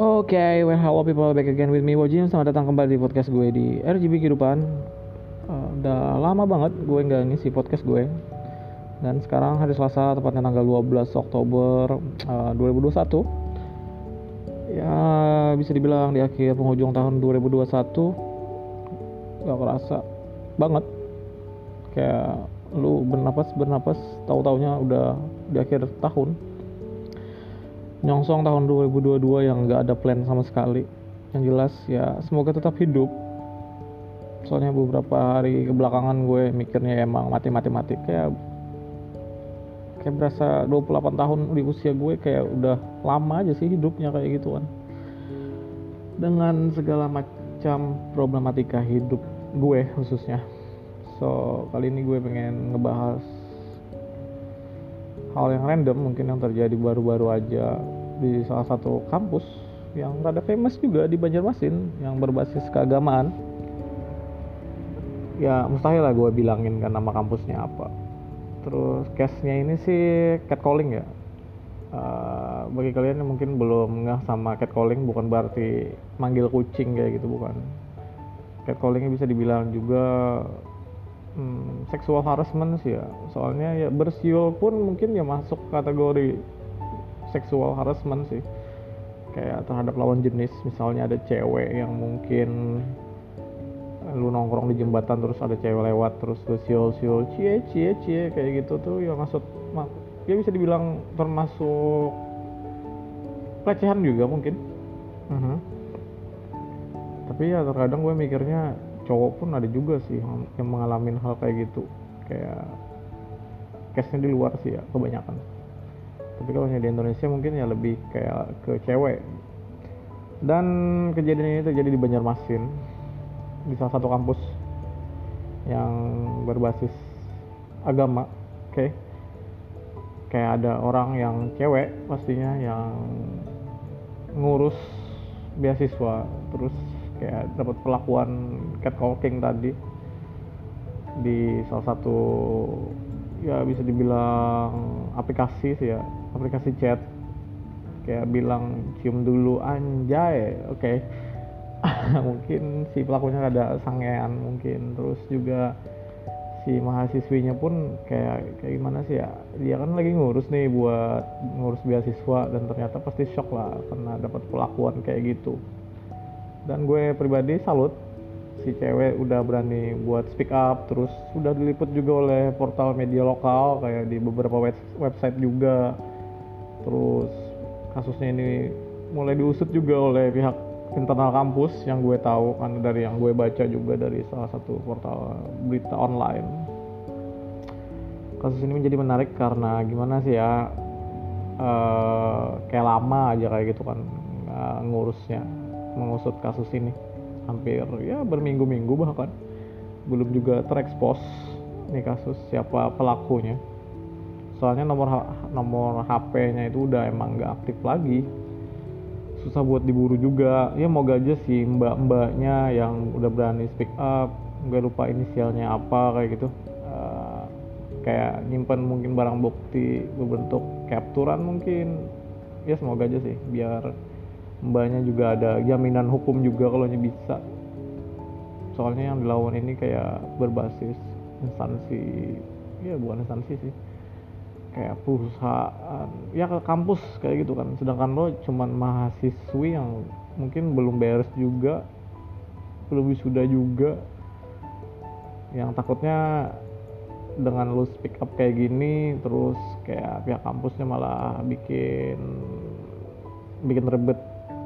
Oke, okay, well hello people. Back again with me Wajim Selamat datang kembali di podcast gue di RGB Kehidupan. Uh, Udah lama banget gue nggak ngisi podcast gue. Dan sekarang hari Selasa tepatnya tanggal 12 Oktober uh, 2021 Ya bisa dibilang di akhir penghujung tahun 2021 Gak kerasa banget. Kayak lu bernapas bernapas tahu taunya udah di akhir tahun nyongsong tahun 2022 yang nggak ada plan sama sekali. Yang jelas ya semoga tetap hidup. Soalnya beberapa hari kebelakangan gue mikirnya emang mati-mati mati kayak kayak berasa 28 tahun di usia gue kayak udah lama aja sih hidupnya kayak gitu kan dengan segala macam problematika hidup gue khususnya. So kali ini gue pengen ngebahas hal yang random mungkin yang terjadi baru-baru aja di salah satu kampus yang rada famous juga di Banjarmasin yang berbasis keagamaan. Ya mustahil lah gue bilangin kan nama kampusnya apa. Terus case-nya ini sih catcalling ya. Uh, bagi kalian yang mungkin belum nggak sama catcalling bukan berarti manggil kucing kayak gitu bukan. Catcallingnya bisa dibilang juga hmm, seksual harassment sih ya. Soalnya ya bersiul pun mungkin ya masuk kategori seksual harassment sih. Kayak terhadap lawan jenis misalnya ada cewek yang mungkin lu nongkrong di jembatan terus ada cewek lewat terus lu siul siul cie cie cie kayak gitu tuh ya maksud ya bisa dibilang termasuk pelecehan juga mungkin. Uh -huh. tapi ya terkadang gue mikirnya cowok pun ada juga sih yang mengalami hal kayak gitu. Kayak case-nya di luar sih ya kebanyakan. Tapi kalau di Indonesia mungkin ya lebih kayak ke cewek. Dan kejadian ini terjadi di Banjarmasin di salah satu kampus yang berbasis agama oke? Okay. kayak ada orang yang cewek pastinya yang ngurus beasiswa terus kayak dapat perlakuan catcalling tadi. Di salah satu ya bisa dibilang aplikasi sih ya aplikasi chat. Kayak bilang cium dulu anjay. Oke. Okay. mungkin si pelakunya ada sangean mungkin. Terus juga si mahasiswinya pun kayak kayak gimana sih ya dia kan lagi ngurus nih buat ngurus beasiswa dan ternyata pasti shock lah karena dapat perlakuan kayak gitu dan gue pribadi salut si cewek udah berani buat speak up terus sudah diliput juga oleh portal media lokal kayak di beberapa web website juga. Terus kasusnya ini mulai diusut juga oleh pihak internal kampus yang gue tahu kan dari yang gue baca juga dari salah satu portal berita online. Kasus ini menjadi menarik karena gimana sih ya uh, kayak lama aja kayak gitu kan uh, ngurusnya mengusut kasus ini. Hampir ya berminggu-minggu bahkan. Belum juga terekspos nih kasus siapa pelakunya. Soalnya nomor nomor HP-nya itu udah emang nggak aktif lagi. Susah buat diburu juga. Ya mau aja sih mbak-mbaknya yang udah berani speak up nggak lupa inisialnya apa kayak gitu. Uh, kayak nyimpan mungkin barang bukti berbentuk capturan mungkin. Ya semoga aja sih biar mbaknya juga ada jaminan hukum juga kalau bisa. Soalnya yang dilawan ini kayak berbasis instansi ya bukan instansi sih. Kayak perusahaan ya ke kampus kayak gitu kan. Sedangkan lo cuman mahasiswi yang mungkin belum beres juga belum wisuda juga yang takutnya dengan lo speak up kayak gini terus kayak pihak kampusnya malah bikin bikin ribet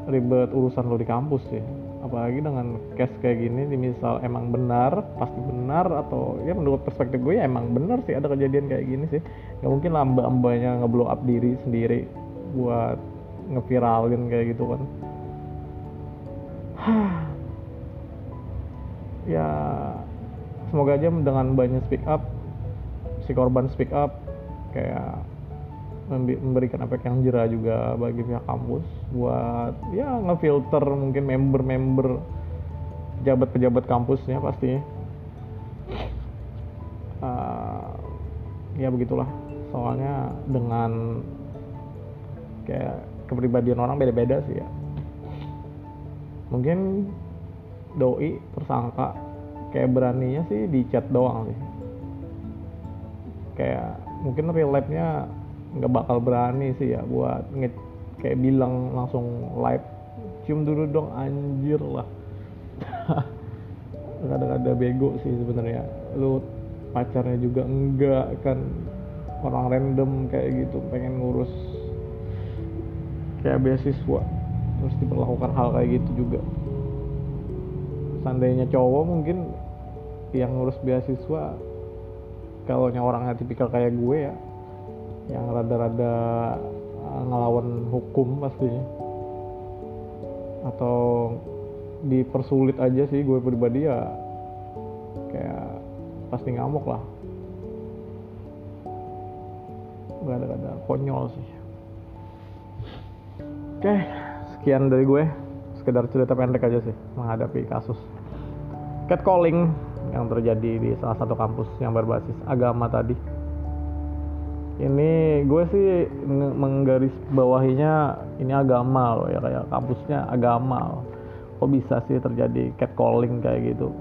ribet urusan lo di kampus sih. Apalagi dengan case kayak gini di misal emang benar pasti benar atau ya menurut perspektif gue ya emang benar sih ada kejadian kayak gini sih. Nggak mungkin lah mbak mbaknya ngeblow up diri sendiri buat ngeviralin kayak gitu kan. Ya semoga aja dengan banyak speak up si korban speak up kayak memberikan efek yang jerah juga bagi pihak kampus buat ya ngefilter mungkin member-member pejabat-pejabat kampusnya pastinya uh, ya begitulah. Soalnya dengan kayak kepribadian orang beda-beda sih ya. Mungkin doi tersangka kayak beraninya sih di chat doang sih. Kayak mungkin real life nya nggak bakal berani sih ya buat nge kayak bilang langsung live cium dulu dong anjir lah. Kadang ada bego sih sebenarnya. Lu pacarnya juga enggak kan orang random kayak gitu pengen ngurus kayak beasiswa terus diperlakukan hal kayak gitu juga. Seandainya cowok mungkin yang ngurus beasiswa kalau orangnya tipikal kayak gue ya yang rada-rada ngelawan hukum pastinya atau dipersulit aja sih gue pribadi ya kayak pasti ngamuk lah. Gak ada ada. Konyol sih. Oke sekian dari gue. Sekedar cerita pendek aja sih menghadapi kasus catcalling yang terjadi di salah satu kampus yang berbasis agama tadi ini gue sih menggaris bawahinya ini agama loh ya kayak kampusnya agama loh. kok bisa sih terjadi catcalling kayak gitu?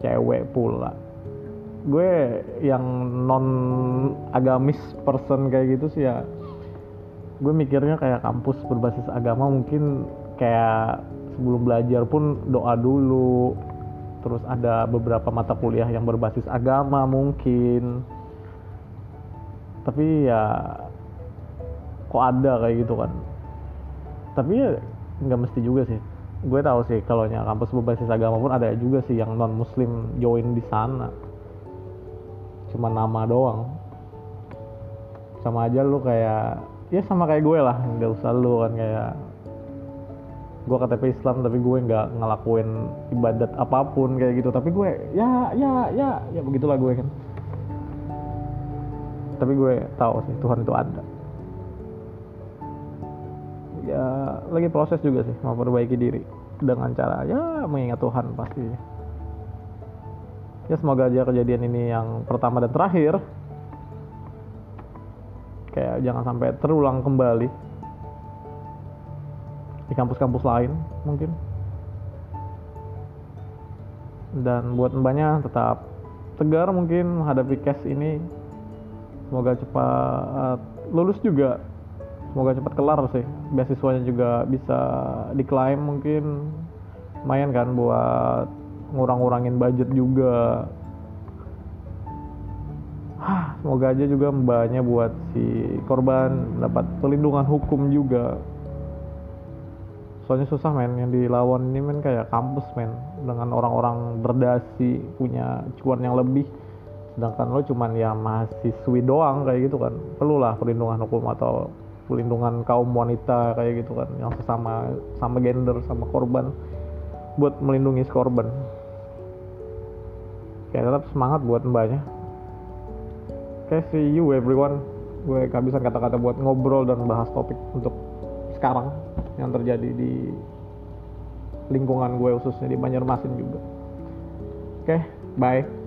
Cewek pula. Gue yang non agamis person kayak gitu sih ya gue mikirnya kayak kampus berbasis agama mungkin kayak sebelum belajar pun doa dulu. Terus ada beberapa mata kuliah yang berbasis agama mungkin tapi ya kok ada kayak gitu kan. Tapi ya nggak mesti juga sih. Gue tahu sih kalau kampus berbasis agama pun ada juga sih yang non muslim join di sana. Cuma nama doang. Sama aja lu kayak ya sama kayak gue lah nggak usah lu kan kayak gue KTP Islam tapi gue nggak ngelakuin ibadat apa pun kayak gitu. Tapi gue ya ya ya ya begitulah gue kan tapi gue tahu sih Tuhan itu ada. Ya lagi proses juga sih memperbaiki diri dengan cara ya mengingat Tuhan pasti. Ya semoga aja kejadian ini yang pertama dan terakhir kayak jangan sampai terulang kembali di kampus-kampus lain mungkin. Dan buat mbaknya tetap tegar mungkin menghadapi case ini semoga cepat lulus juga. Semoga cepat kelar sih. Beasiswanya juga bisa diklaim mungkin. Lumayan kan buat ngurang-ngurangin budget juga. Semoga aja juga mbaknya buat si korban dapat perlindungan hukum juga. Soalnya susah men. Yang dilawan ini men kayak kampus men. Dengan orang-orang berdasi punya cuan yang lebih sedangkan lo cuman ya mahasiswi doang kayak gitu kan. Perlulah perlindungan hukum atau perlindungan kaum wanita kayak gitu kan. Yang sesama sama gender sama korban. Buat melindungi korban. Kayak tetap semangat buat mbaknya. Oke see you everyone. Gue kehabisan kata-kata buat ngobrol dan bahas topik untuk sekarang yang terjadi di lingkungan gue khususnya di Banjarmasin juga. Oke bye